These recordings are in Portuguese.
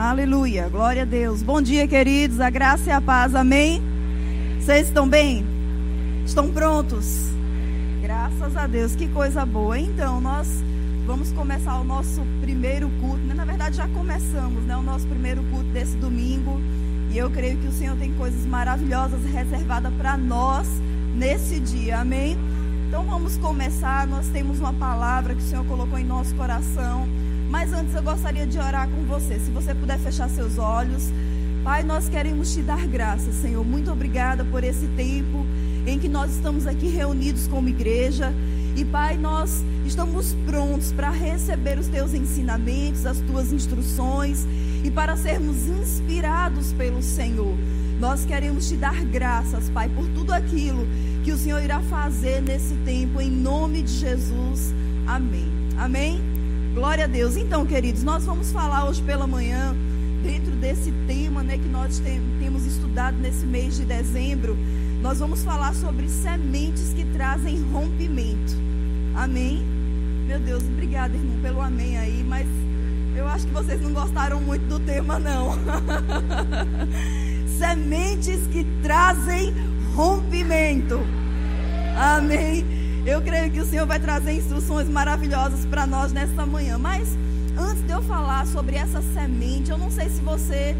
Aleluia, glória a Deus. Bom dia, queridos, a graça e a paz, amém? Vocês estão bem? Estão prontos? Graças a Deus, que coisa boa. Então, nós vamos começar o nosso primeiro culto, né? na verdade já começamos, né? O nosso primeiro culto desse domingo. E eu creio que o Senhor tem coisas maravilhosas reservadas para nós nesse dia, amém? Então vamos começar. Nós temos uma palavra que o Senhor colocou em nosso coração. Mas antes eu gostaria de orar com você. Se você puder fechar seus olhos. Pai, nós queremos te dar graças, Senhor. Muito obrigada por esse tempo em que nós estamos aqui reunidos como igreja. E Pai, nós estamos prontos para receber os teus ensinamentos, as tuas instruções e para sermos inspirados pelo Senhor. Nós queremos te dar graças, Pai, por tudo aquilo que o Senhor irá fazer nesse tempo, em nome de Jesus. Amém. Amém? Glória a Deus. Então, queridos, nós vamos falar hoje pela manhã, dentro desse tema né, que nós tem, temos estudado nesse mês de dezembro, nós vamos falar sobre sementes que trazem rompimento. Amém? Meu Deus, obrigada, irmão, pelo amém aí, mas eu acho que vocês não gostaram muito do tema, não. sementes que trazem rompimento. Amém. Eu creio que o Senhor vai trazer instruções maravilhosas para nós nessa manhã. Mas antes de eu falar sobre essa semente, eu não sei se você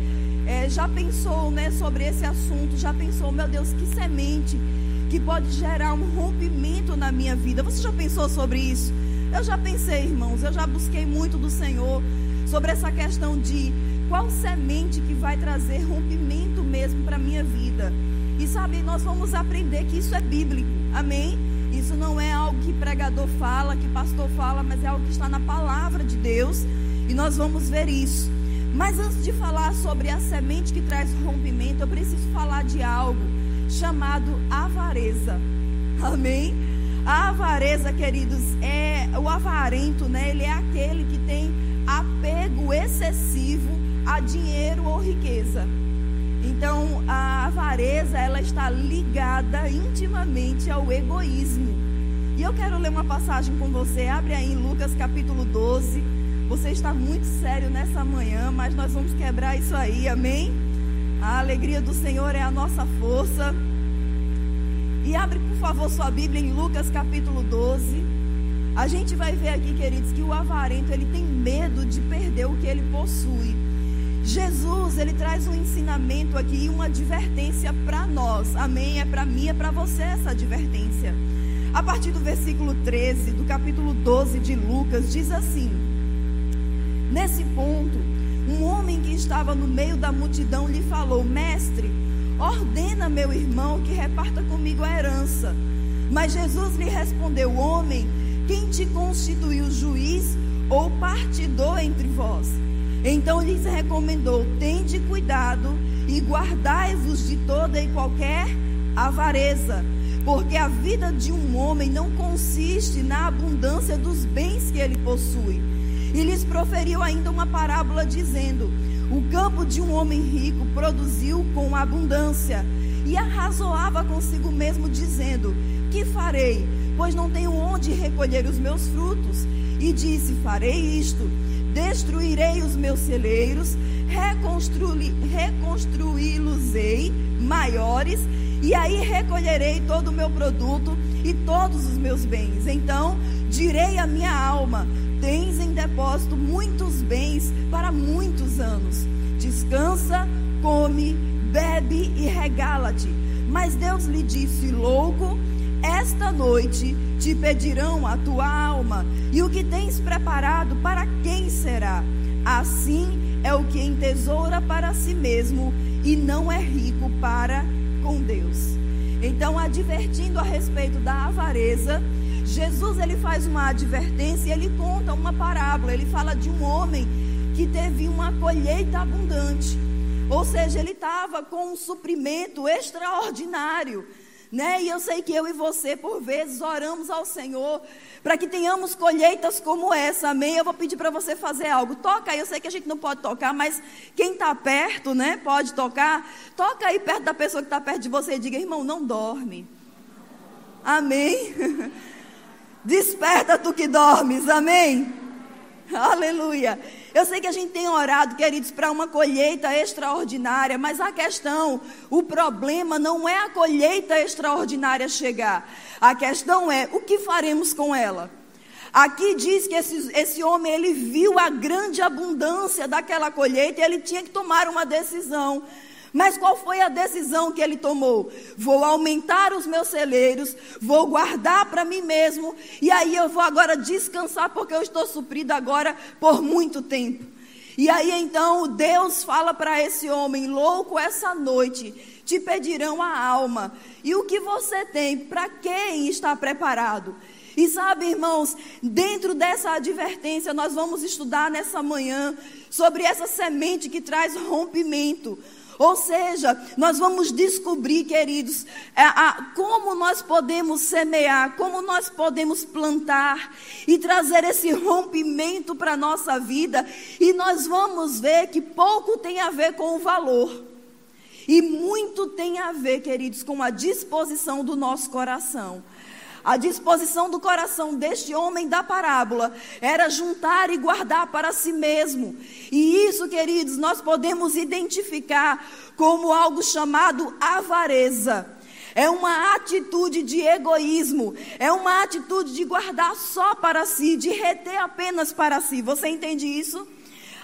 é, já pensou né, sobre esse assunto, já pensou, meu Deus, que semente que pode gerar um rompimento na minha vida. Você já pensou sobre isso? Eu já pensei, irmãos, eu já busquei muito do Senhor sobre essa questão de qual semente que vai trazer rompimento mesmo para a minha vida. E sabe, nós vamos aprender que isso é bíblico. Amém? Isso não é algo que pregador fala, que pastor fala, mas é algo que está na palavra de Deus. E nós vamos ver isso. Mas antes de falar sobre a semente que traz rompimento, eu preciso falar de algo chamado avareza. Amém? A avareza, queridos, é o avarento, né? Ele é aquele que tem apego excessivo a dinheiro ou riqueza. Então, a avareza, ela está ligada intimamente ao egoísmo. E eu quero ler uma passagem com você. Abre aí Lucas capítulo 12. Você está muito sério nessa manhã, mas nós vamos quebrar isso aí, amém? A alegria do Senhor é a nossa força. E abre, por favor, sua Bíblia em Lucas capítulo 12. A gente vai ver aqui, queridos, que o avarento ele tem medo de perder o que ele possui. Jesus, ele traz um ensinamento aqui, uma advertência para nós. Amém? É para mim, é para você essa advertência. A partir do versículo 13, do capítulo 12 de Lucas, diz assim: Nesse ponto, um homem que estava no meio da multidão lhe falou: Mestre, ordena meu irmão que reparta comigo a herança. Mas Jesus lhe respondeu: Homem, quem te constituiu juiz ou partidor entre vós? Então lhes recomendou: tende cuidado e guardai-vos de toda e qualquer avareza, porque a vida de um homem não consiste na abundância dos bens que ele possui. E lhes proferiu ainda uma parábola dizendo: O campo de um homem rico produziu com abundância, e arrazoava consigo mesmo, dizendo: Que farei? Pois não tenho onde recolher os meus frutos. E disse: Farei isto destruirei os meus celeiros, reconstruí-los-ei maiores, e aí recolherei todo o meu produto e todos os meus bens. Então direi à minha alma: tens em depósito muitos bens para muitos anos. Descansa, come, bebe e regala-te. Mas Deus lhe disse: louco, esta noite te pedirão a tua alma, e o que tens preparado para quem será? Assim é o que entesoura para si mesmo e não é rico para com Deus. Então, advertindo a respeito da avareza, Jesus ele faz uma advertência e ele conta uma parábola. Ele fala de um homem que teve uma colheita abundante. Ou seja, ele estava com um suprimento extraordinário né? E eu sei que eu e você, por vezes, oramos ao Senhor para que tenhamos colheitas como essa, amém? Eu vou pedir para você fazer algo. Toca aí, eu sei que a gente não pode tocar, mas quem está perto, né, pode tocar. Toca aí perto da pessoa que está perto de você e diga, irmão, não dorme. Amém? Desperta tu que dormes, amém? Aleluia. Eu sei que a gente tem orado, queridos, para uma colheita extraordinária, mas a questão, o problema não é a colheita extraordinária chegar. A questão é o que faremos com ela. Aqui diz que esse, esse homem ele viu a grande abundância daquela colheita e ele tinha que tomar uma decisão. Mas qual foi a decisão que ele tomou? Vou aumentar os meus celeiros, vou guardar para mim mesmo, e aí eu vou agora descansar, porque eu estou suprido agora por muito tempo. E aí então Deus fala para esse homem: louco, essa noite te pedirão a alma, e o que você tem, para quem está preparado? E sabe, irmãos, dentro dessa advertência, nós vamos estudar nessa manhã sobre essa semente que traz rompimento. Ou seja, nós vamos descobrir, queridos, é, como nós podemos semear, como nós podemos plantar e trazer esse rompimento para a nossa vida. E nós vamos ver que pouco tem a ver com o valor. E muito tem a ver, queridos, com a disposição do nosso coração. A disposição do coração deste homem da parábola era juntar e guardar para si mesmo. E isso, queridos, nós podemos identificar como algo chamado avareza. É uma atitude de egoísmo, é uma atitude de guardar só para si, de reter apenas para si. Você entende isso?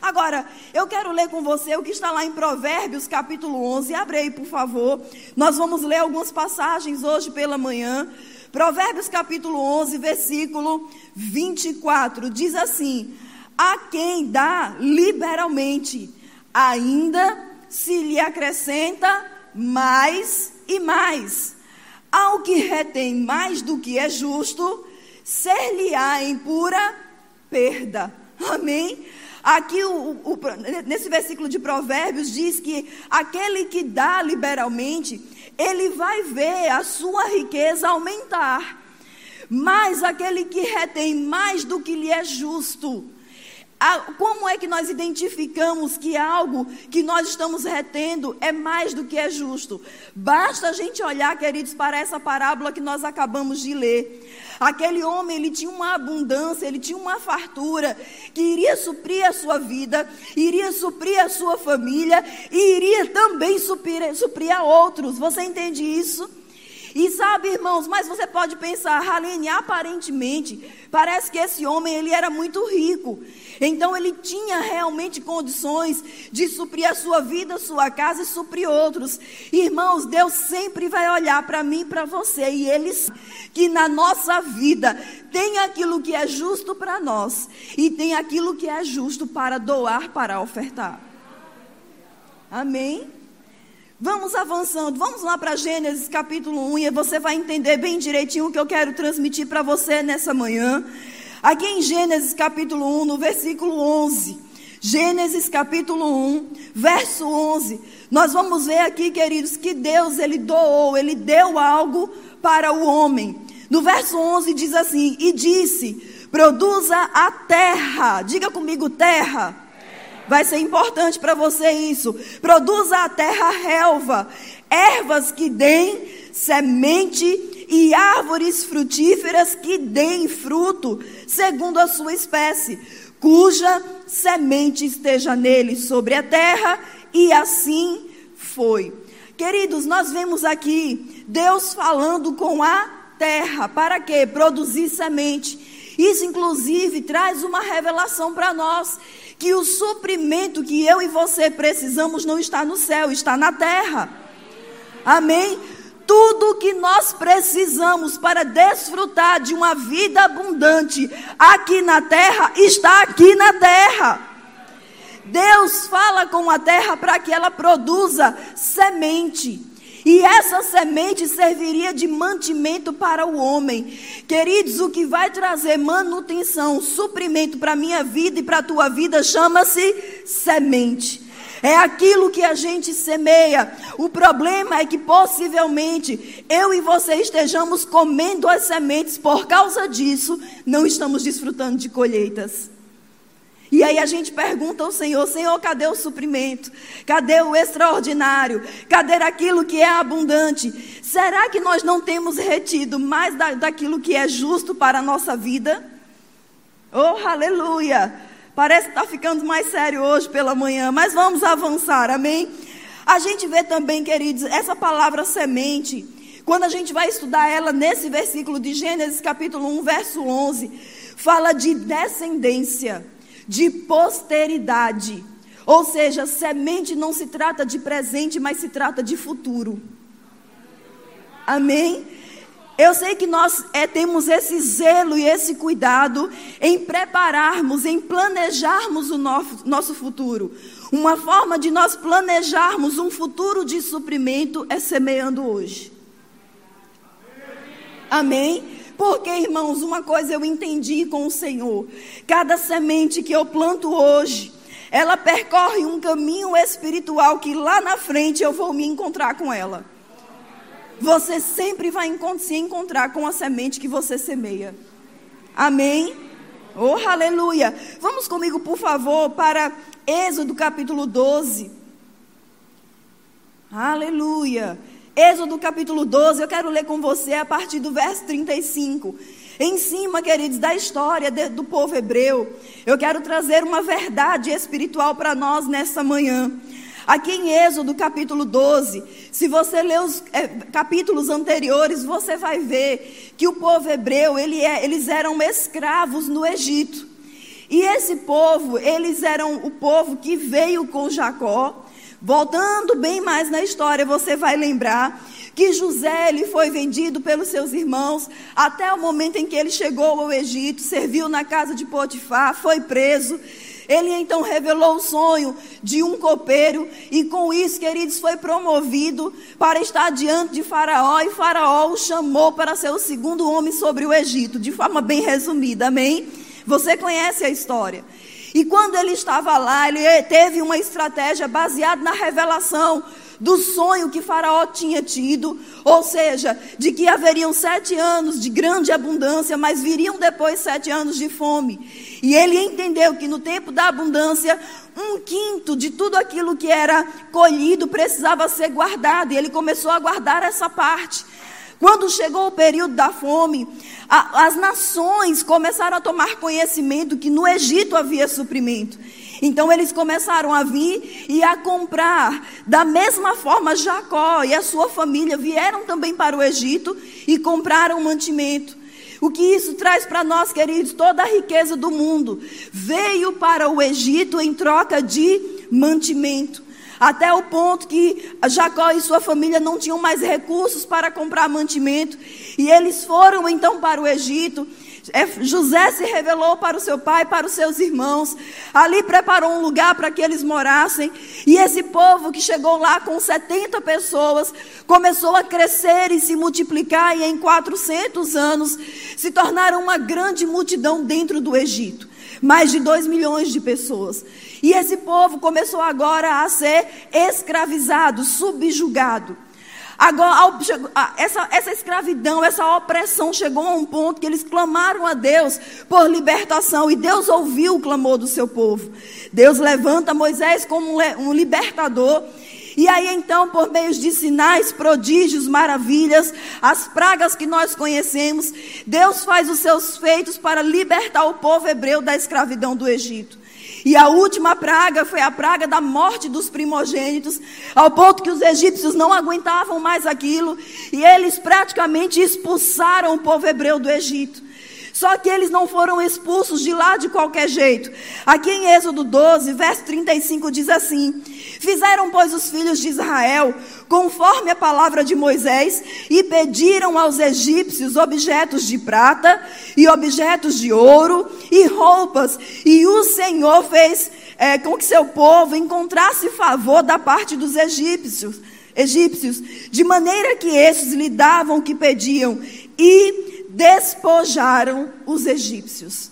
Agora, eu quero ler com você o que está lá em Provérbios, capítulo 11. Abre aí, por favor. Nós vamos ler algumas passagens hoje pela manhã. Provérbios capítulo 11, versículo 24, diz assim: A quem dá liberalmente, ainda se lhe acrescenta mais e mais. Ao que retém mais do que é justo, ser-lhe-á em pura perda. Amém? Aqui, o, o, nesse versículo de Provérbios, diz que aquele que dá liberalmente, ele vai ver a sua riqueza aumentar. Mas aquele que retém mais do que lhe é justo, como é que nós identificamos que algo que nós estamos retendo é mais do que é justo? Basta a gente olhar, queridos, para essa parábola que nós acabamos de ler. Aquele homem, ele tinha uma abundância, ele tinha uma fartura que iria suprir a sua vida, iria suprir a sua família e iria também suprir, suprir a outros. Você entende isso? E sabe, irmãos, mas você pode pensar, Haline, aparentemente, parece que esse homem ele era muito rico. Então ele tinha realmente condições de suprir a sua vida, sua casa e suprir outros. Irmãos, Deus sempre vai olhar para mim e para você e ele que na nossa vida tem aquilo que é justo para nós e tem aquilo que é justo para doar, para ofertar. Amém? Vamos avançando, vamos lá para Gênesis capítulo 1 e você vai entender bem direitinho o que eu quero transmitir para você nessa manhã. Aqui em Gênesis capítulo 1, no versículo 11. Gênesis capítulo 1, verso 11. Nós vamos ver aqui, queridos, que Deus ele doou, ele deu algo para o homem. No verso 11 diz assim: E disse: Produza a terra. Diga comigo, terra Vai ser importante para você isso. Produza a terra relva, ervas que deem semente e árvores frutíferas que deem fruto, segundo a sua espécie, cuja semente esteja nele sobre a terra, e assim foi. Queridos, nós vemos aqui Deus falando com a terra, para quê? Produzir semente. Isso, inclusive, traz uma revelação para nós que o suprimento que eu e você precisamos não está no céu, está na terra. Amém? Tudo que nós precisamos para desfrutar de uma vida abundante aqui na terra está aqui na terra. Deus fala com a terra para que ela produza semente. E essa semente serviria de mantimento para o homem. Queridos, o que vai trazer manutenção, suprimento para a minha vida e para a tua vida chama-se semente. É aquilo que a gente semeia. O problema é que possivelmente eu e você estejamos comendo as sementes, por causa disso, não estamos desfrutando de colheitas. E aí a gente pergunta ao Senhor: Senhor, cadê o suprimento? Cadê o extraordinário? Cadê aquilo que é abundante? Será que nós não temos retido mais da, daquilo que é justo para a nossa vida? Oh, aleluia! Parece que está ficando mais sério hoje pela manhã, mas vamos avançar, amém? A gente vê também, queridos, essa palavra semente, quando a gente vai estudar ela nesse versículo de Gênesis capítulo 1, verso 11, fala de descendência, de posteridade. Ou seja, semente não se trata de presente, mas se trata de futuro. Amém? Eu sei que nós é, temos esse zelo e esse cuidado em prepararmos, em planejarmos o nosso, nosso futuro. Uma forma de nós planejarmos um futuro de suprimento é semeando hoje. Amém? Porque, irmãos, uma coisa eu entendi com o Senhor: cada semente que eu planto hoje, ela percorre um caminho espiritual que lá na frente eu vou me encontrar com ela. Você sempre vai se encontrar com a semente que você semeia. Amém? Oh, aleluia! Vamos comigo, por favor, para Êxodo capítulo 12. Aleluia! Êxodo capítulo 12, eu quero ler com você a partir do verso 35. Em cima, queridos, da história de, do povo hebreu, eu quero trazer uma verdade espiritual para nós nessa manhã. Aqui em Êxodo capítulo 12, se você ler os é, capítulos anteriores, você vai ver que o povo hebreu, ele é, eles eram escravos no Egito. E esse povo, eles eram o povo que veio com Jacó, Voltando bem mais na história, você vai lembrar que José ele foi vendido pelos seus irmãos até o momento em que ele chegou ao Egito, serviu na casa de Potifar, foi preso. Ele então revelou o sonho de um copeiro e com isso, queridos, foi promovido para estar diante de Faraó e Faraó o chamou para ser o segundo homem sobre o Egito, de forma bem resumida, amém? Você conhece a história. E quando ele estava lá, ele teve uma estratégia baseada na revelação do sonho que Faraó tinha tido, ou seja, de que haveriam sete anos de grande abundância, mas viriam depois sete anos de fome. E ele entendeu que no tempo da abundância, um quinto de tudo aquilo que era colhido precisava ser guardado, e ele começou a guardar essa parte. Quando chegou o período da fome, a, as nações começaram a tomar conhecimento que no Egito havia suprimento. Então eles começaram a vir e a comprar. Da mesma forma, Jacó e a sua família vieram também para o Egito e compraram mantimento. O que isso traz para nós, queridos? Toda a riqueza do mundo veio para o Egito em troca de mantimento. Até o ponto que Jacó e sua família não tinham mais recursos para comprar mantimento. E eles foram então para o Egito. É, José se revelou para o seu pai, para os seus irmãos. Ali preparou um lugar para que eles morassem. E esse povo que chegou lá com 70 pessoas começou a crescer e se multiplicar. E em 400 anos se tornaram uma grande multidão dentro do Egito mais de 2 milhões de pessoas. E esse povo começou agora a ser escravizado, subjugado. Agora, essa, essa escravidão, essa opressão chegou a um ponto que eles clamaram a Deus por libertação e Deus ouviu o clamor do seu povo. Deus levanta Moisés como um libertador e aí então, por meio de sinais, prodígios, maravilhas, as pragas que nós conhecemos, Deus faz os seus feitos para libertar o povo hebreu da escravidão do Egito. E a última praga foi a praga da morte dos primogênitos, ao ponto que os egípcios não aguentavam mais aquilo, e eles praticamente expulsaram o povo hebreu do Egito. Só que eles não foram expulsos de lá de qualquer jeito. Aqui em Êxodo 12, verso 35 diz assim: Fizeram, pois, os filhos de Israel, conforme a palavra de Moisés, e pediram aos egípcios objetos de prata, e objetos de ouro, e roupas, e o Senhor fez é, com que seu povo encontrasse favor da parte dos egípcios egípcios, de maneira que esses lhe davam o que pediam, e despojaram os egípcios.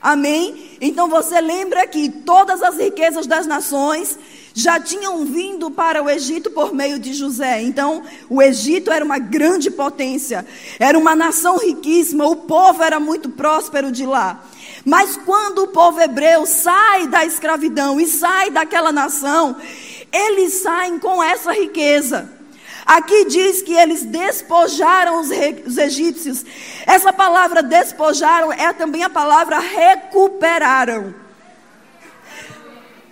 Amém? Então você lembra que todas as riquezas das nações já tinham vindo para o Egito por meio de José. Então, o Egito era uma grande potência, era uma nação riquíssima, o povo era muito próspero de lá. Mas quando o povo hebreu sai da escravidão e sai daquela nação, eles saem com essa riqueza. Aqui diz que eles despojaram os, os, egípcios. Essa palavra despojaram é também a palavra recuperaram.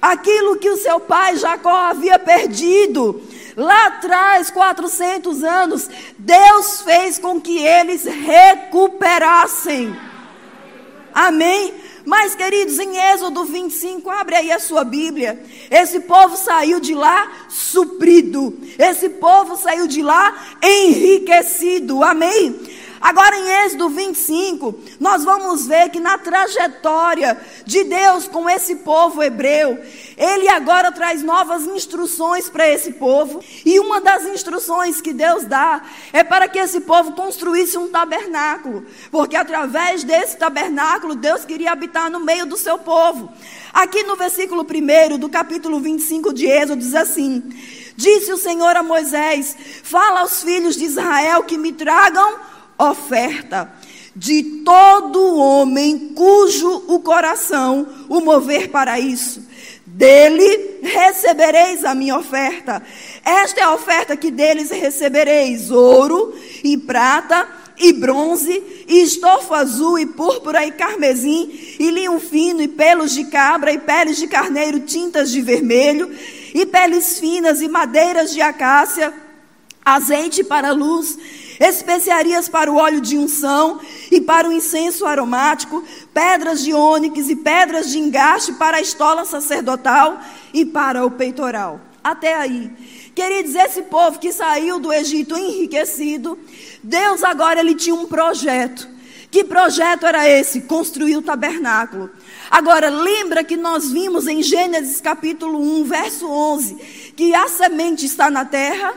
aquilo que o seu pai Jacó havia perdido. Lá atrás, 400 anos, Deus fez com que eles recuperassem. Amém? Mas, queridos, em Êxodo 25, abre aí a sua Bíblia. Esse povo saiu de lá suprido. Esse povo saiu de lá enriquecido. Amém? Agora em Êxodo 25, nós vamos ver que na trajetória de Deus com esse povo hebreu, ele agora traz novas instruções para esse povo. E uma das instruções que Deus dá é para que esse povo construísse um tabernáculo, porque através desse tabernáculo Deus queria habitar no meio do seu povo. Aqui no versículo 1 do capítulo 25 de Êxodo diz assim: Disse o Senhor a Moisés: Fala aos filhos de Israel que me tragam oferta de todo homem cujo o coração o mover para isso. Dele recebereis a minha oferta. Esta é a oferta que deles recebereis: ouro e prata e bronze, e estofo azul, e púrpura, e carmesim, e linho fino, e pelos de cabra, e peles de carneiro, tintas de vermelho, e peles finas, e madeiras de acácia, azeite para luz, especiarias para o óleo de unção e para o incenso aromático, pedras de ônix e pedras de engaste para a estola sacerdotal e para o peitoral. Até aí. Queridos, esse povo que saiu do Egito enriquecido, Deus agora ele tinha um projeto. Que projeto era esse? Construir o tabernáculo. Agora, lembra que nós vimos em Gênesis capítulo 1, verso 11, que a semente está na terra,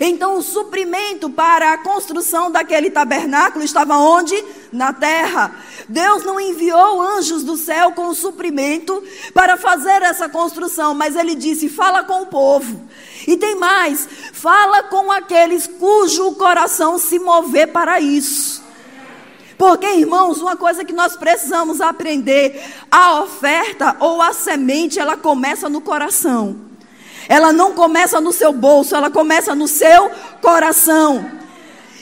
então, o suprimento para a construção daquele tabernáculo estava onde? Na terra. Deus não enviou anjos do céu com suprimento para fazer essa construção, mas ele disse: fala com o povo. E tem mais: fala com aqueles cujo coração se mover para isso. Porque, irmãos, uma coisa que nós precisamos aprender: a oferta ou a semente, ela começa no coração. Ela não começa no seu bolso, ela começa no seu coração.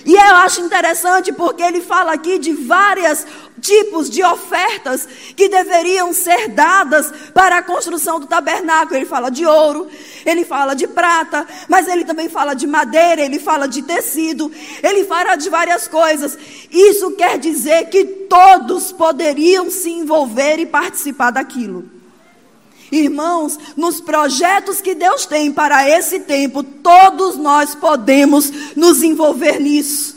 E eu acho interessante porque ele fala aqui de vários tipos de ofertas que deveriam ser dadas para a construção do tabernáculo. Ele fala de ouro, ele fala de prata, mas ele também fala de madeira, ele fala de tecido, ele fala de várias coisas. Isso quer dizer que todos poderiam se envolver e participar daquilo. Irmãos, nos projetos que Deus tem para esse tempo, todos nós podemos nos envolver nisso.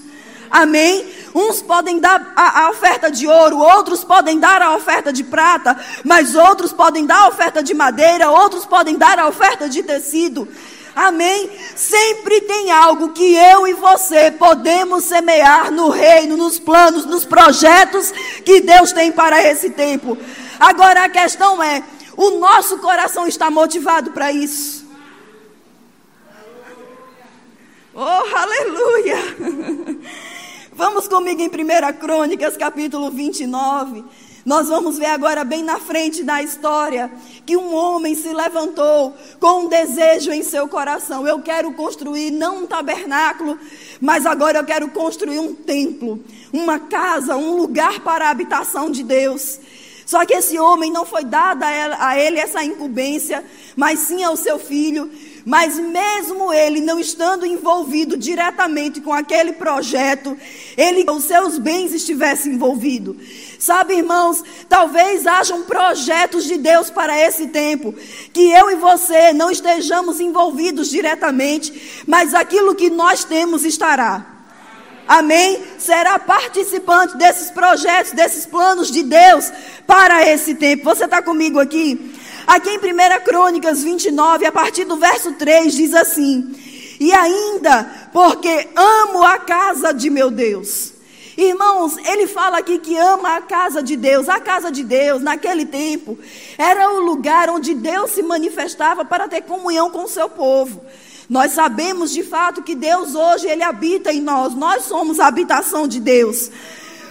Amém? Uns podem dar a, oferta de ouro, outros podem dar a oferta de prata, mas outros podem dar a oferta de madeira, outros podem dar a oferta de tecido. Amém? Sempre tem algo que eu e você podemos semear no reino, nos planos, nos projetos que Deus tem para esse tempo. Agora a questão é: o nosso coração está motivado para isso. Oh, aleluia! Vamos comigo em 1 Crônicas, capítulo 29. Nós vamos ver agora, bem na frente da história, que um homem se levantou com um desejo em seu coração. Eu quero construir não um tabernáculo, mas agora eu quero construir um templo, uma casa, um lugar para a habitação de Deus. Só que esse homem não foi dada a ele essa incumbência, mas sim ao seu filho. Mas mesmo ele não estando envolvido diretamente com aquele projeto, ele, os seus bens estivessem envolvidos. Sabe, irmãos, talvez hajam projetos de Deus para esse tempo, que eu e você não estejamos envolvidos diretamente, mas aquilo que nós temos estará amém, será participante desses projetos, desses planos de Deus para esse tempo. Você está comigo aqui? Aqui em 1 Crônicas 29, a partir do verso 3, diz assim: E ainda, porque amo a casa de meu Deus. Irmãos, ele fala aqui que ama a casa de Deus. A casa de Deus, naquele tempo, era o lugar onde Deus se manifestava para ter comunhão com o seu povo. Nós sabemos de fato que Deus hoje ele habita em nós. Nós somos a habitação de Deus.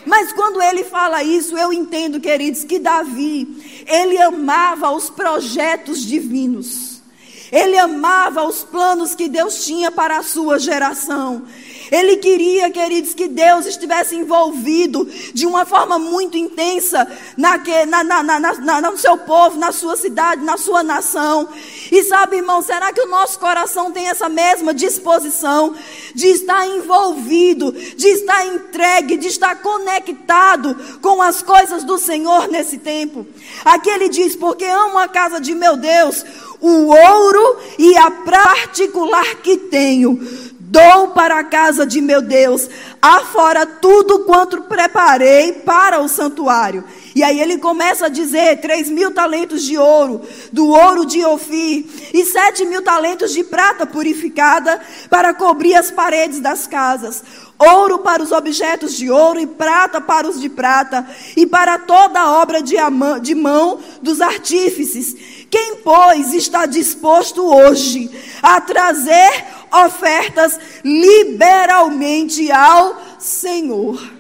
Mas quando ele fala isso, eu entendo, queridos, que Davi, ele amava os projetos divinos. Ele amava os planos que Deus tinha para a sua geração. Ele queria, queridos, que Deus estivesse envolvido de uma forma muito intensa na, na, na, na, no seu povo, na sua cidade, na sua nação. E sabe, irmão, será que o nosso coração tem essa mesma disposição de estar envolvido, de estar entregue, de estar conectado com as coisas do Senhor nesse tempo? Aqui ele diz: Porque amo a casa de meu Deus, o ouro e a particular que tenho Dou para a casa de meu Deus, afora tudo quanto preparei para o santuário. E aí ele começa a dizer: três mil talentos de ouro, do ouro de Ofir, e sete mil talentos de prata purificada para cobrir as paredes das casas. Ouro para os objetos de ouro e prata para os de prata, e para toda a obra de, de mão dos artífices. Quem, pois, está disposto hoje a trazer ofertas liberalmente ao Senhor.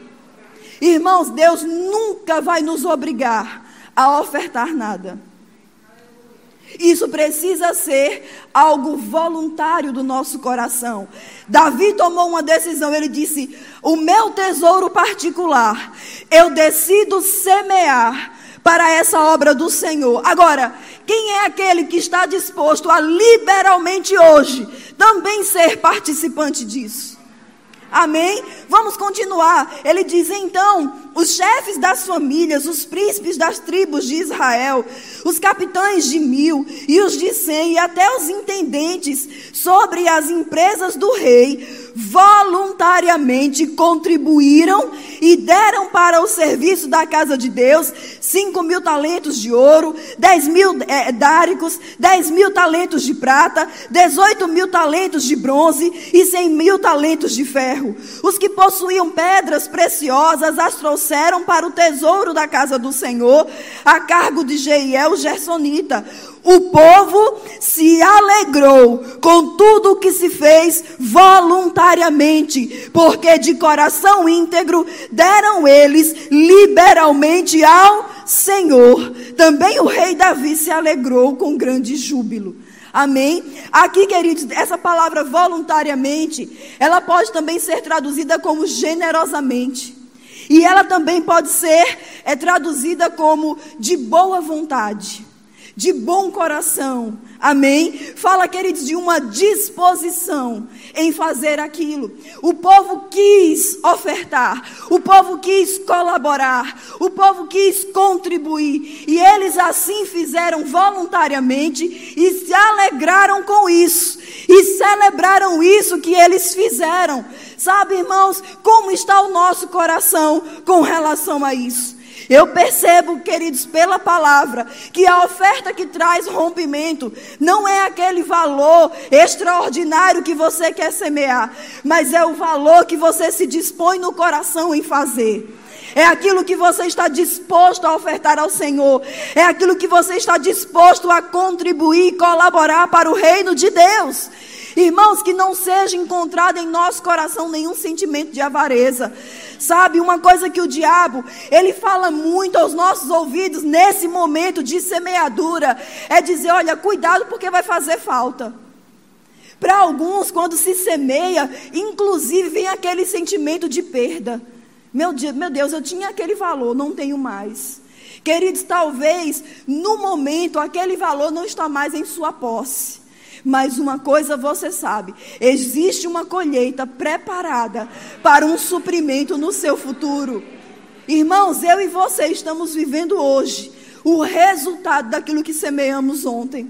Irmãos, Deus nunca vai nos obrigar a ofertar nada. Isso precisa ser algo voluntário do nosso coração. Davi tomou uma decisão, ele disse: O meu tesouro particular, eu decido semear para essa obra do Senhor. Agora, quem é aquele que está disposto a liberalmente hoje também ser participante disso? Amém? Vamos continuar. Ele diz então: os chefes das famílias, os príncipes das tribos de Israel, os capitães de mil e os de cem, e até os intendentes sobre as empresas do rei, voluntariamente contribuíram e deram para o serviço da casa de Deus cinco mil talentos de ouro, dez mil é, dáricos, dez mil talentos de prata, dezoito mil talentos de bronze e cem mil talentos de ferro. Os que possuíam pedras preciosas as trouxeram para o tesouro da casa do Senhor, a cargo de Jeiel Gersonita o povo se alegrou com tudo o que se fez voluntariamente, porque de coração íntegro deram eles liberalmente ao Senhor. Também o rei Davi se alegrou com grande júbilo. Amém? Aqui, queridos, essa palavra voluntariamente, ela pode também ser traduzida como generosamente. E ela também pode ser é, traduzida como de boa vontade de bom coração. Amém? Fala, queridos, de uma disposição em fazer aquilo. O povo quis ofertar, o povo quis colaborar, o povo quis contribuir. E eles assim fizeram voluntariamente e se alegraram com isso. E celebraram isso que eles fizeram. Sabe, irmãos, como está o nosso coração com relação a isso? Eu percebo, queridos, pela palavra, que a oferta que traz rompimento não é aquele valor extraordinário que você quer semear, mas é o valor que você se dispõe no coração em fazer. É aquilo que você está disposto a ofertar ao Senhor. É aquilo que você está disposto a contribuir colaborar para o reino de Deus. Irmãos, que não seja encontrado em nosso coração nenhum sentimento de avareza. Sabe, uma coisa que o diabo, ele fala muito aos nossos ouvidos nesse momento de semeadura, é dizer, olha, cuidado porque vai fazer falta. Para alguns, quando se semeia, inclusive vem aquele sentimento de perda. Meu Deus, meu Deus, eu tinha aquele valor, não tenho mais. Queridos, talvez no momento aquele valor não está mais em sua posse. Mas uma coisa você sabe: existe uma colheita preparada para um suprimento no seu futuro. Irmãos, eu e você estamos vivendo hoje o resultado daquilo que semeamos ontem.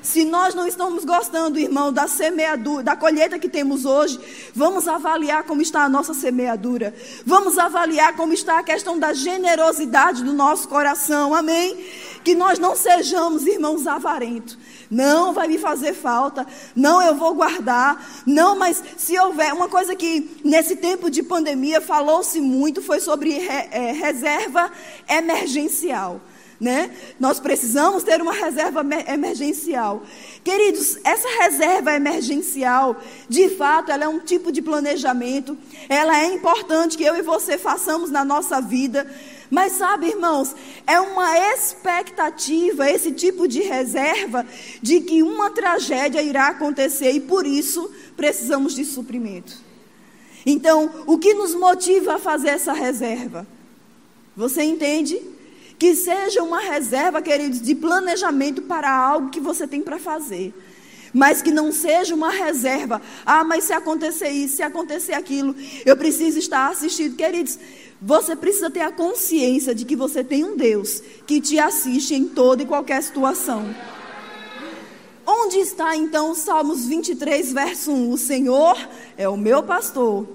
Se nós não estamos gostando, irmão, da semeadura, da colheita que temos hoje, vamos avaliar como está a nossa semeadura. Vamos avaliar como está a questão da generosidade do nosso coração. Amém? Que nós não sejamos, irmãos, avarentos. Não vai me fazer falta. Não, eu vou guardar. Não, mas se houver. Uma coisa que nesse tempo de pandemia falou-se muito foi sobre re, é, reserva emergencial. Né? Nós precisamos ter uma reserva emergencial. Queridos, essa reserva emergencial, de fato, ela é um tipo de planejamento. Ela é importante que eu e você façamos na nossa vida. Mas sabe, irmãos, é uma expectativa, esse tipo de reserva, de que uma tragédia irá acontecer e por isso precisamos de suprimento. Então, o que nos motiva a fazer essa reserva? Você entende? Que seja uma reserva, queridos, de planejamento para algo que você tem para fazer. Mas que não seja uma reserva. Ah, mas se acontecer isso, se acontecer aquilo, eu preciso estar assistido. Queridos, você precisa ter a consciência de que você tem um Deus que te assiste em toda e qualquer situação. Onde está então o Salmos 23, verso 1? O Senhor é o meu pastor,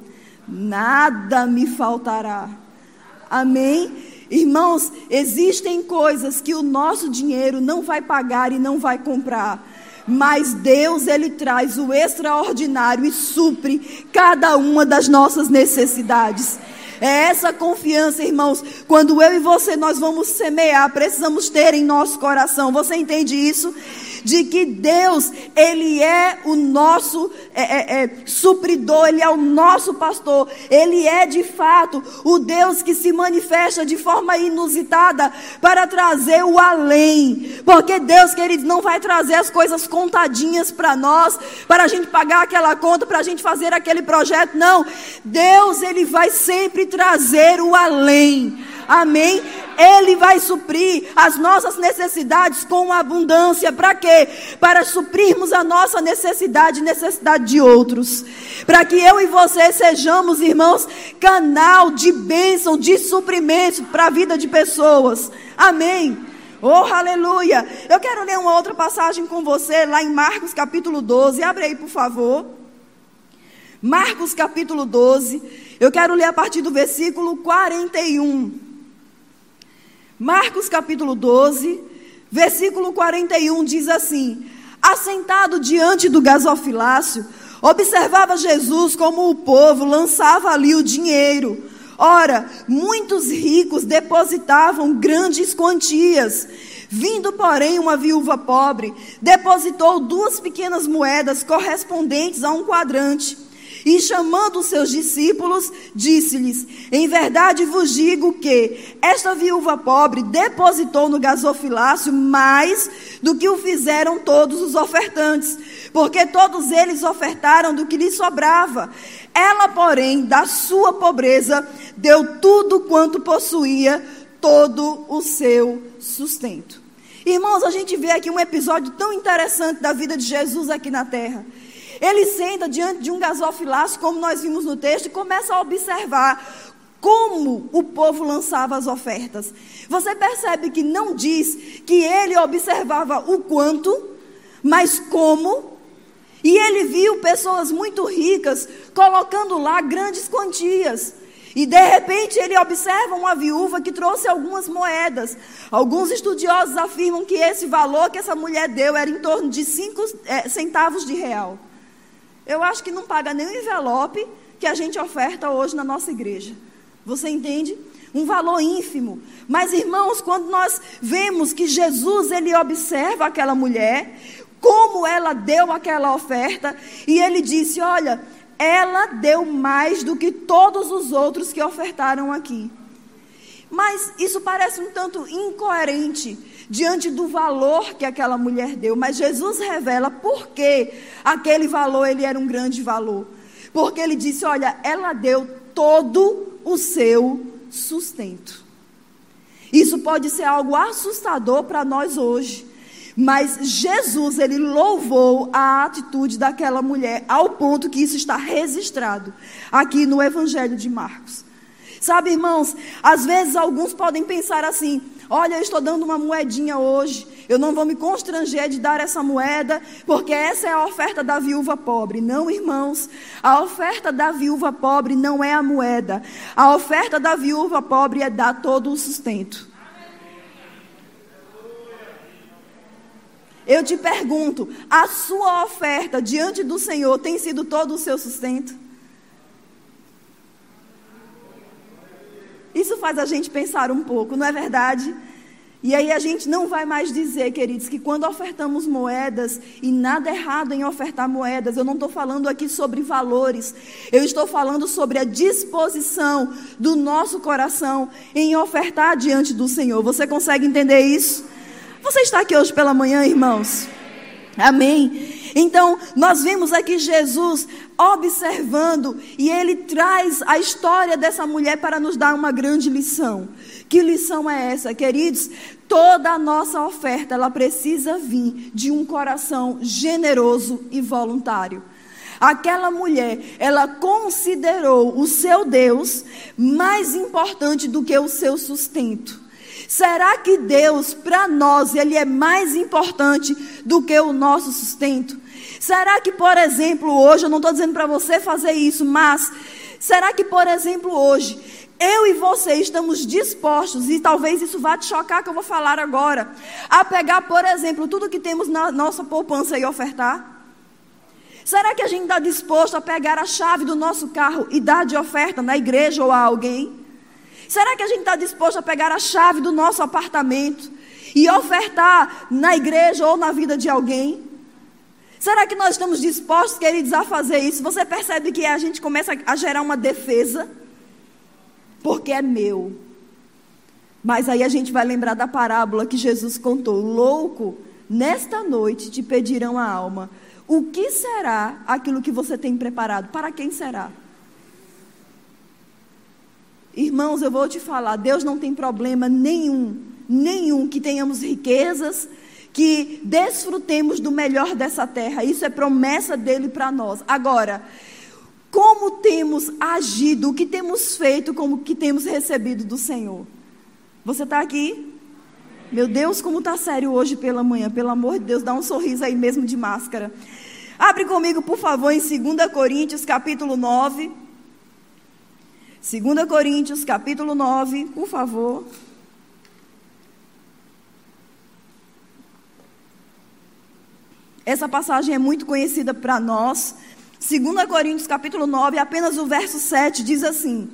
nada me faltará. Amém? Irmãos, existem coisas que o nosso dinheiro não vai pagar e não vai comprar. Mas Deus, Ele traz o extraordinário e supre cada uma das nossas necessidades. É essa confiança, irmãos, quando eu e você nós vamos semear, precisamos ter em nosso coração. Você entende isso? de que Deus, Ele é o nosso é, é, é, supridor, Ele é o nosso pastor, Ele é de fato o Deus que se manifesta de forma inusitada para trazer o além. Porque Deus, queridos, não vai trazer as coisas contadinhas para nós, para a gente pagar aquela conta, para a gente fazer aquele projeto, não. Deus, Ele vai sempre trazer o além. Amém? Ele vai suprir as nossas necessidades com abundância. Para quê? Para suprirmos a nossa necessidade, necessidade de outros. Para que eu e você sejamos, irmãos, canal de bênção, de suprimento para a vida de pessoas. Amém? Oh, aleluia! Eu quero ler uma outra passagem com você, lá em Marcos capítulo 12. Abre aí, por favor. Marcos capítulo 12. Eu quero ler a partir do versículo 41. Marcos capítulo 12, versículo 41 diz assim: Assentado diante do gasofilácio, observava Jesus como o povo lançava ali o dinheiro. Ora, muitos ricos depositavam grandes quantias. Vindo, porém, uma viúva pobre, depositou duas pequenas moedas correspondentes a um quadrante. E chamando os seus discípulos, disse-lhes: Em verdade vos digo que esta viúva pobre depositou no gasofilácio mais do que o fizeram todos os ofertantes, porque todos eles ofertaram do que lhe sobrava. Ela, porém, da sua pobreza, deu tudo quanto possuía, todo o seu sustento. Irmãos, a gente vê aqui um episódio tão interessante da vida de Jesus aqui na terra. Ele senta diante de um gasofilácio, como nós vimos no texto, e começa a observar como o povo lançava as ofertas. Você percebe que não diz que ele observava o quanto, mas como. E ele viu pessoas muito ricas colocando lá grandes quantias. E de repente ele observa uma viúva que trouxe algumas moedas. Alguns estudiosos afirmam que esse valor que essa mulher deu era em torno de 5 é, centavos de real. Eu acho que não paga nem o envelope que a gente oferta hoje na nossa igreja. Você entende? Um valor ínfimo. Mas irmãos, quando nós vemos que Jesus ele observa aquela mulher, como ela deu aquela oferta, e ele disse: "Olha, ela deu mais do que todos os outros que ofertaram aqui". Mas isso parece um tanto incoerente diante do valor que aquela mulher deu, mas Jesus revela por que aquele valor ele era um grande valor. Porque ele disse: "Olha, ela deu todo o seu sustento". Isso pode ser algo assustador para nós hoje. Mas Jesus, ele louvou a atitude daquela mulher ao ponto que isso está registrado aqui no Evangelho de Marcos. Sabe, irmãos, às vezes alguns podem pensar assim: olha, eu estou dando uma moedinha hoje, eu não vou me constranger de dar essa moeda, porque essa é a oferta da viúva pobre. Não, irmãos, a oferta da viúva pobre não é a moeda, a oferta da viúva pobre é dar todo o sustento. Eu te pergunto, a sua oferta diante do Senhor tem sido todo o seu sustento? Isso faz a gente pensar um pouco, não é verdade? E aí a gente não vai mais dizer, queridos, que quando ofertamos moedas, e nada errado em ofertar moedas, eu não estou falando aqui sobre valores, eu estou falando sobre a disposição do nosso coração em ofertar diante do Senhor. Você consegue entender isso? Você está aqui hoje pela manhã, irmãos? Amém. Então, nós vemos aqui Jesus observando e ele traz a história dessa mulher para nos dar uma grande lição. Que lição é essa, queridos? Toda a nossa oferta, ela precisa vir de um coração generoso e voluntário. Aquela mulher, ela considerou o seu Deus mais importante do que o seu sustento. Será que Deus, para nós, Ele é mais importante do que o nosso sustento? Será que, por exemplo, hoje, eu não estou dizendo para você fazer isso, mas será que, por exemplo, hoje, eu e você estamos dispostos, e talvez isso vá te chocar que eu vou falar agora, a pegar, por exemplo, tudo que temos na nossa poupança e ofertar? Será que a gente está disposto a pegar a chave do nosso carro e dar de oferta na igreja ou a alguém? Será que a gente está disposto a pegar a chave do nosso apartamento e ofertar na igreja ou na vida de alguém? Será que nós estamos dispostos, queridos, a fazer isso? Você percebe que a gente começa a gerar uma defesa, porque é meu. Mas aí a gente vai lembrar da parábola que Jesus contou: louco, nesta noite te pedirão a alma. O que será aquilo que você tem preparado? Para quem será? Irmãos, eu vou te falar, Deus não tem problema nenhum, nenhum que tenhamos riquezas, que desfrutemos do melhor dessa terra. Isso é promessa dele para nós. Agora, como temos agido, o que temos feito, como que temos recebido do Senhor? Você está aqui? Meu Deus, como está sério hoje pela manhã. Pelo amor de Deus, dá um sorriso aí mesmo de máscara. Abre comigo, por favor, em 2 Coríntios, capítulo 9. 2 Coríntios, capítulo 9, por favor. Essa passagem é muito conhecida para nós. 2 Coríntios, capítulo 9, apenas o verso 7 diz assim: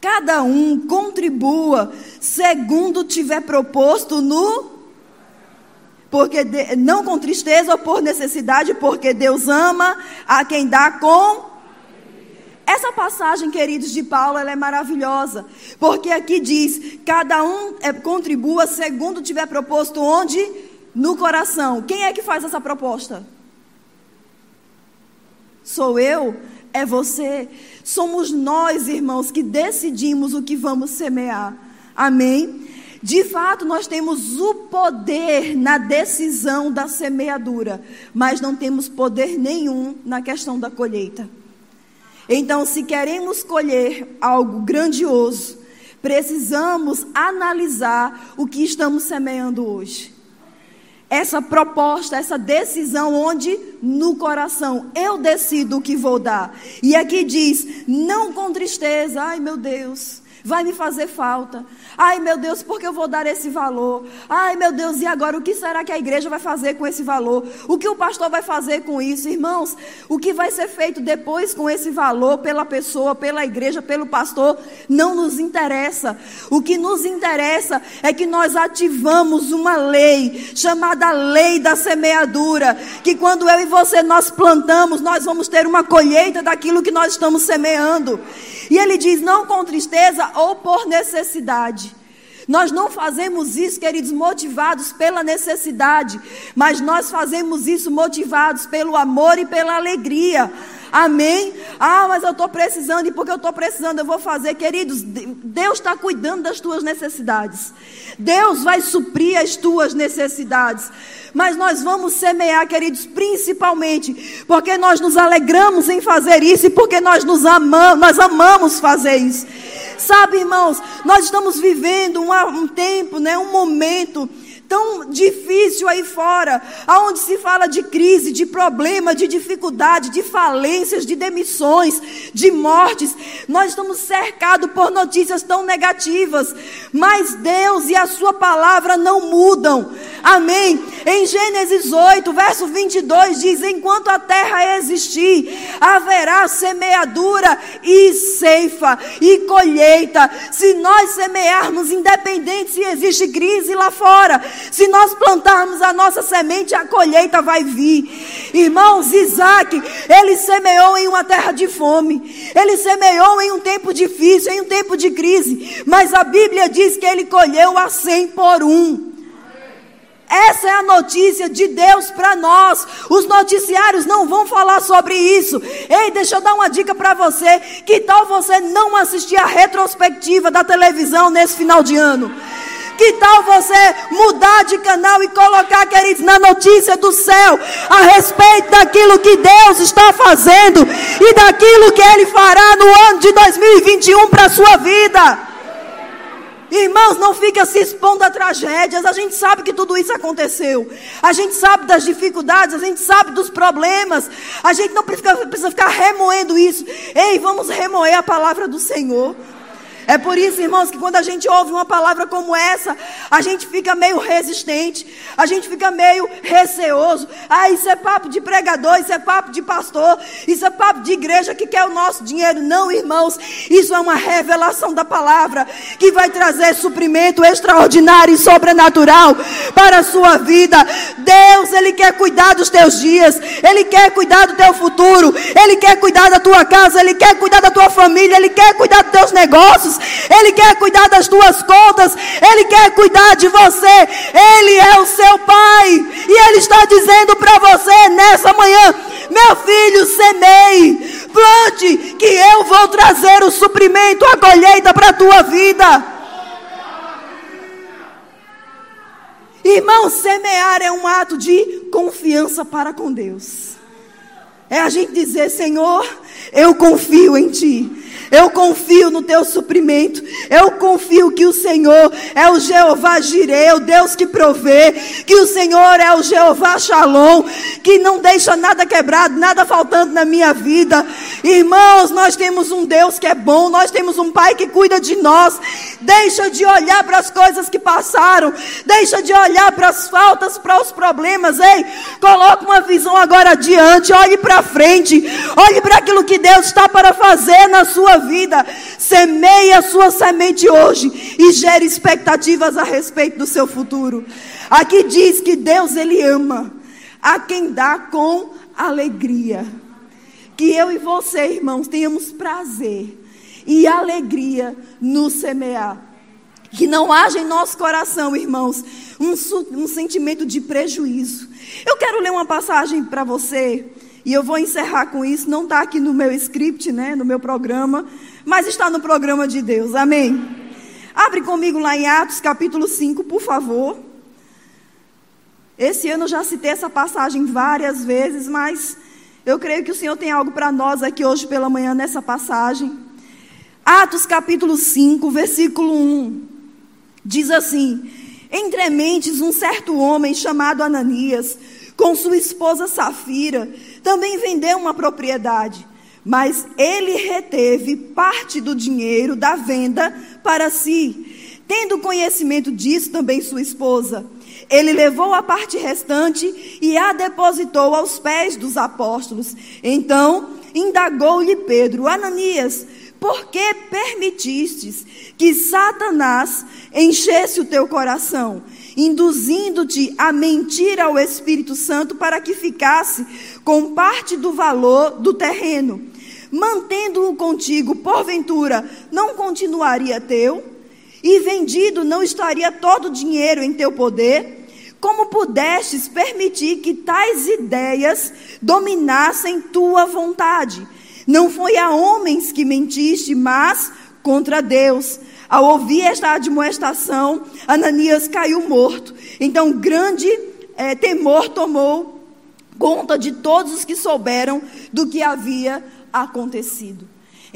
Cada um contribua segundo tiver proposto no porque de, não com tristeza ou por necessidade, porque Deus ama a quem dá com essa passagem, queridos, de Paulo, ela é maravilhosa, porque aqui diz: cada um é, contribua segundo tiver proposto onde? No coração. Quem é que faz essa proposta? Sou eu? É você? Somos nós, irmãos, que decidimos o que vamos semear. Amém? De fato, nós temos o poder na decisão da semeadura, mas não temos poder nenhum na questão da colheita. Então, se queremos colher algo grandioso, precisamos analisar o que estamos semeando hoje. Essa proposta, essa decisão, onde? No coração. Eu decido o que vou dar. E aqui diz: não com tristeza, ai meu Deus, vai me fazer falta. Ai, meu Deus, por que eu vou dar esse valor? Ai, meu Deus, e agora o que será que a igreja vai fazer com esse valor? O que o pastor vai fazer com isso? Irmãos, o que vai ser feito depois com esse valor pela pessoa, pela igreja, pelo pastor, não nos interessa. O que nos interessa é que nós ativamos uma lei chamada lei da semeadura, que quando eu e você nós plantamos, nós vamos ter uma colheita daquilo que nós estamos semeando. E ele diz: não com tristeza ou por necessidade. Nós não fazemos isso, queridos, motivados pela necessidade, mas nós fazemos isso motivados pelo amor e pela alegria. Amém? Ah, mas eu estou precisando, e porque eu estou precisando, eu vou fazer. Queridos, Deus está cuidando das tuas necessidades. Deus vai suprir as tuas necessidades. Mas nós vamos semear, queridos, principalmente porque nós nos alegramos em fazer isso e porque nós nos amamos, nós amamos fazer isso. Sabe, irmãos, nós estamos vivendo um, tempo, né, um momento tão difícil aí fora, aonde se fala de crise, de problema, de dificuldade, de falências, de demissões, de mortes. Nós estamos cercados por notícias tão negativas, mas Deus e a sua palavra não mudam. Amém. Em Gênesis 8, verso 22 diz: "Enquanto a terra existir, haverá semeadura e ceifa e colheita. Se nós semearmos independente se existe crise lá fora, se nós plantarmos a nossa semente, a colheita vai vir. Irmãos, Isaac, ele semeou em uma terra de fome. Ele semeou em um tempo difícil, em um tempo de crise. Mas a Bíblia diz que ele colheu a cem por um. Essa é a notícia de Deus para nós. Os noticiários não vão falar sobre isso. Ei, deixa eu dar uma dica para você. Que tal você não assistir a retrospectiva da televisão nesse final de ano? Que tal você mudar de canal e colocar, queridos, na notícia do céu a respeito daquilo que Deus está fazendo e daquilo que Ele fará no ano de 2021 para a sua vida? Irmãos, não fica se expondo a tragédias. A gente sabe que tudo isso aconteceu. A gente sabe das dificuldades, a gente sabe dos problemas. A gente não precisa, precisa ficar remoendo isso. Ei, vamos remoer a palavra do Senhor. É por isso, irmãos, que quando a gente ouve uma palavra como essa, a gente fica meio resistente, a gente fica meio receoso. Ah, isso é papo de pregador, isso é papo de pastor, isso é papo de igreja que quer o nosso dinheiro. Não, irmãos, isso é uma revelação da palavra que vai trazer suprimento extraordinário e sobrenatural para a sua vida. Deus, Ele quer cuidar dos teus dias, Ele quer cuidar do teu futuro, Ele quer cuidar da tua casa, Ele quer cuidar da tua família, Ele quer cuidar dos teus negócios. Ele quer cuidar das tuas contas, Ele quer cuidar de você, Ele é o seu Pai, e Ele está dizendo para você nessa manhã: meu filho, semeie, plante, que eu vou trazer o suprimento, a colheita para a tua vida. Irmão, semear é um ato de confiança para com Deus. É a gente dizer, Senhor, eu confio em Ti. Eu confio no teu suprimento. Eu confio que o Senhor é o Jeová Jireh, o Deus que provê, que o Senhor é o Jeová Shalom, que não deixa nada quebrado, nada faltando na minha vida. Irmãos, nós temos um Deus que é bom, nós temos um Pai que cuida de nós. Deixa de olhar para as coisas que passaram, deixa de olhar para as faltas, para os problemas. Ei, coloque uma visão agora adiante, olhe para frente, olhe para aquilo que Deus está para fazer na sua vida. Semeie a sua semente hoje e gere expectativas a respeito do seu futuro. Aqui diz que Deus ele ama a quem dá com alegria. Que eu e você, irmãos, tenhamos prazer e alegria no semear. Que não haja em nosso coração, irmãos, um, um sentimento de prejuízo. Eu quero ler uma passagem para você e eu vou encerrar com isso. Não está aqui no meu script, né, no meu programa, mas está no programa de Deus. Amém? Abre comigo lá em Atos capítulo 5, por favor. Esse ano eu já citei essa passagem várias vezes, mas eu creio que o Senhor tem algo para nós aqui hoje pela manhã nessa passagem. Atos capítulo 5, versículo 1. Diz assim: Entre mentes, um certo homem chamado Ananias, com sua esposa Safira, também vendeu uma propriedade, mas ele reteve parte do dinheiro da venda para si. Tendo conhecimento disso também sua esposa, ele levou a parte restante e a depositou aos pés dos apóstolos. Então indagou-lhe Pedro: Ananias, por que permitistes que Satanás enchesse o teu coração induzindo-te a mentir ao Espírito Santo para que ficasse com parte do valor do terreno. Mantendo-o contigo, porventura, não continuaria teu? E vendido, não estaria todo o dinheiro em teu poder? Como pudestes permitir que tais ideias dominassem tua vontade? Não foi a homens que mentiste, mas contra Deus ao ouvir esta admoestação, Ananias caiu morto. Então, grande é, temor tomou conta de todos os que souberam do que havia acontecido.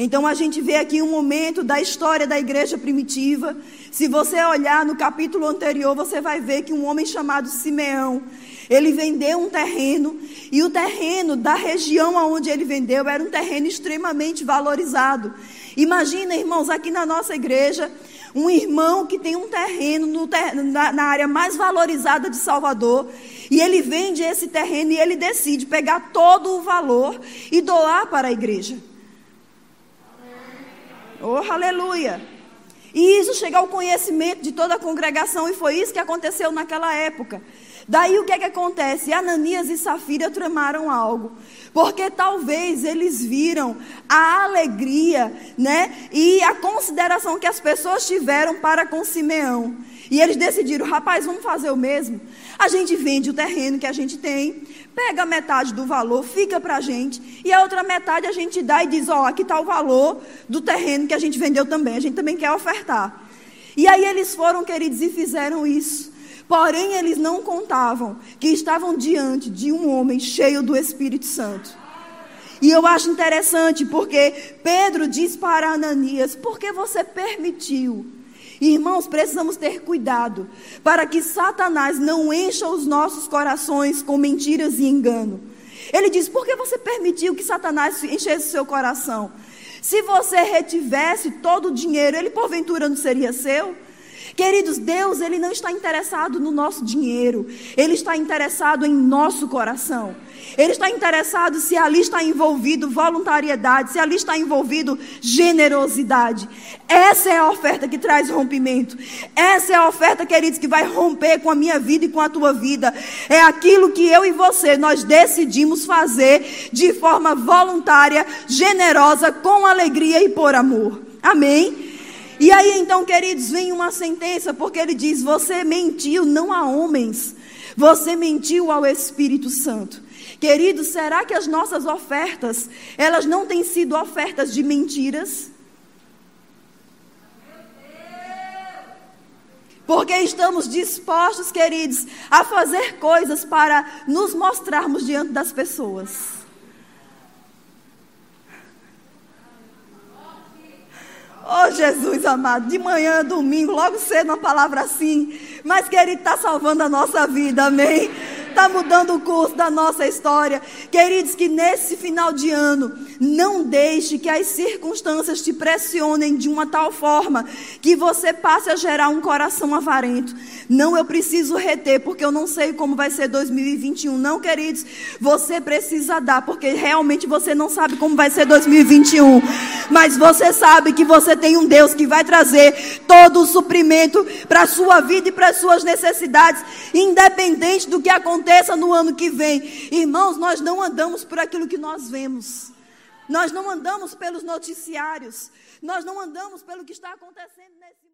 Então a gente vê aqui um momento da história da igreja primitiva. Se você olhar no capítulo anterior, você vai ver que um homem chamado Simeão, ele vendeu um terreno, e o terreno da região aonde ele vendeu era um terreno extremamente valorizado. Imagina, irmãos, aqui na nossa igreja, um irmão que tem um terreno ter, na, na área mais valorizada de Salvador, e ele vende esse terreno e ele decide pegar todo o valor e doar para a igreja. Oh, aleluia! E isso chega ao conhecimento de toda a congregação, e foi isso que aconteceu naquela época. Daí o que é que acontece? Ananias e Safira tramaram algo. Porque talvez eles viram a alegria, né? E a consideração que as pessoas tiveram para com Simeão. E eles decidiram, rapaz, vamos fazer o mesmo. A gente vende o terreno que a gente tem, pega metade do valor, fica para a gente, e a outra metade a gente dá e diz, ó, oh, aqui está o valor do terreno que a gente vendeu também. A gente também quer ofertar. E aí eles foram, queridos, e fizeram isso. Porém, eles não contavam que estavam diante de um homem cheio do Espírito Santo. E eu acho interessante porque Pedro diz para Ananias: por que você permitiu? Irmãos, precisamos ter cuidado para que Satanás não encha os nossos corações com mentiras e engano. Ele diz: por que você permitiu que Satanás enchesse o seu coração? Se você retivesse todo o dinheiro, ele porventura não seria seu? Queridos, Deus, ele não está interessado no nosso dinheiro, ele está interessado em nosso coração. Ele está interessado se ali está envolvido voluntariedade, se ali está envolvido generosidade. Essa é a oferta que traz rompimento. Essa é a oferta, queridos, que vai romper com a minha vida e com a tua vida. É aquilo que eu e você nós decidimos fazer de forma voluntária, generosa, com alegria e por amor. Amém. E aí então, queridos, vem uma sentença, porque ele diz: Você mentiu não a homens, você mentiu ao Espírito Santo. Queridos, será que as nossas ofertas, elas não têm sido ofertas de mentiras? Porque estamos dispostos, queridos, a fazer coisas para nos mostrarmos diante das pessoas. Oh, Jesus amado, de manhã, domingo, logo cedo, uma palavra assim. Mas que Ele está salvando a nossa vida, amém? está mudando o curso da nossa história. Queridos, que nesse final de ano, não deixe que as circunstâncias te pressionem de uma tal forma que você passe a gerar um coração avarento. Não, eu preciso reter, porque eu não sei como vai ser 2021. Não, queridos, você precisa dar, porque realmente você não sabe como vai ser 2021. Mas você sabe que você tem um Deus que vai trazer todo o suprimento para a sua vida e para as suas necessidades, independente do que aconteça no ano que vem. Irmãos, nós não andamos por aquilo que nós vemos. Nós não andamos pelos noticiários. Nós não andamos pelo que está acontecendo nesse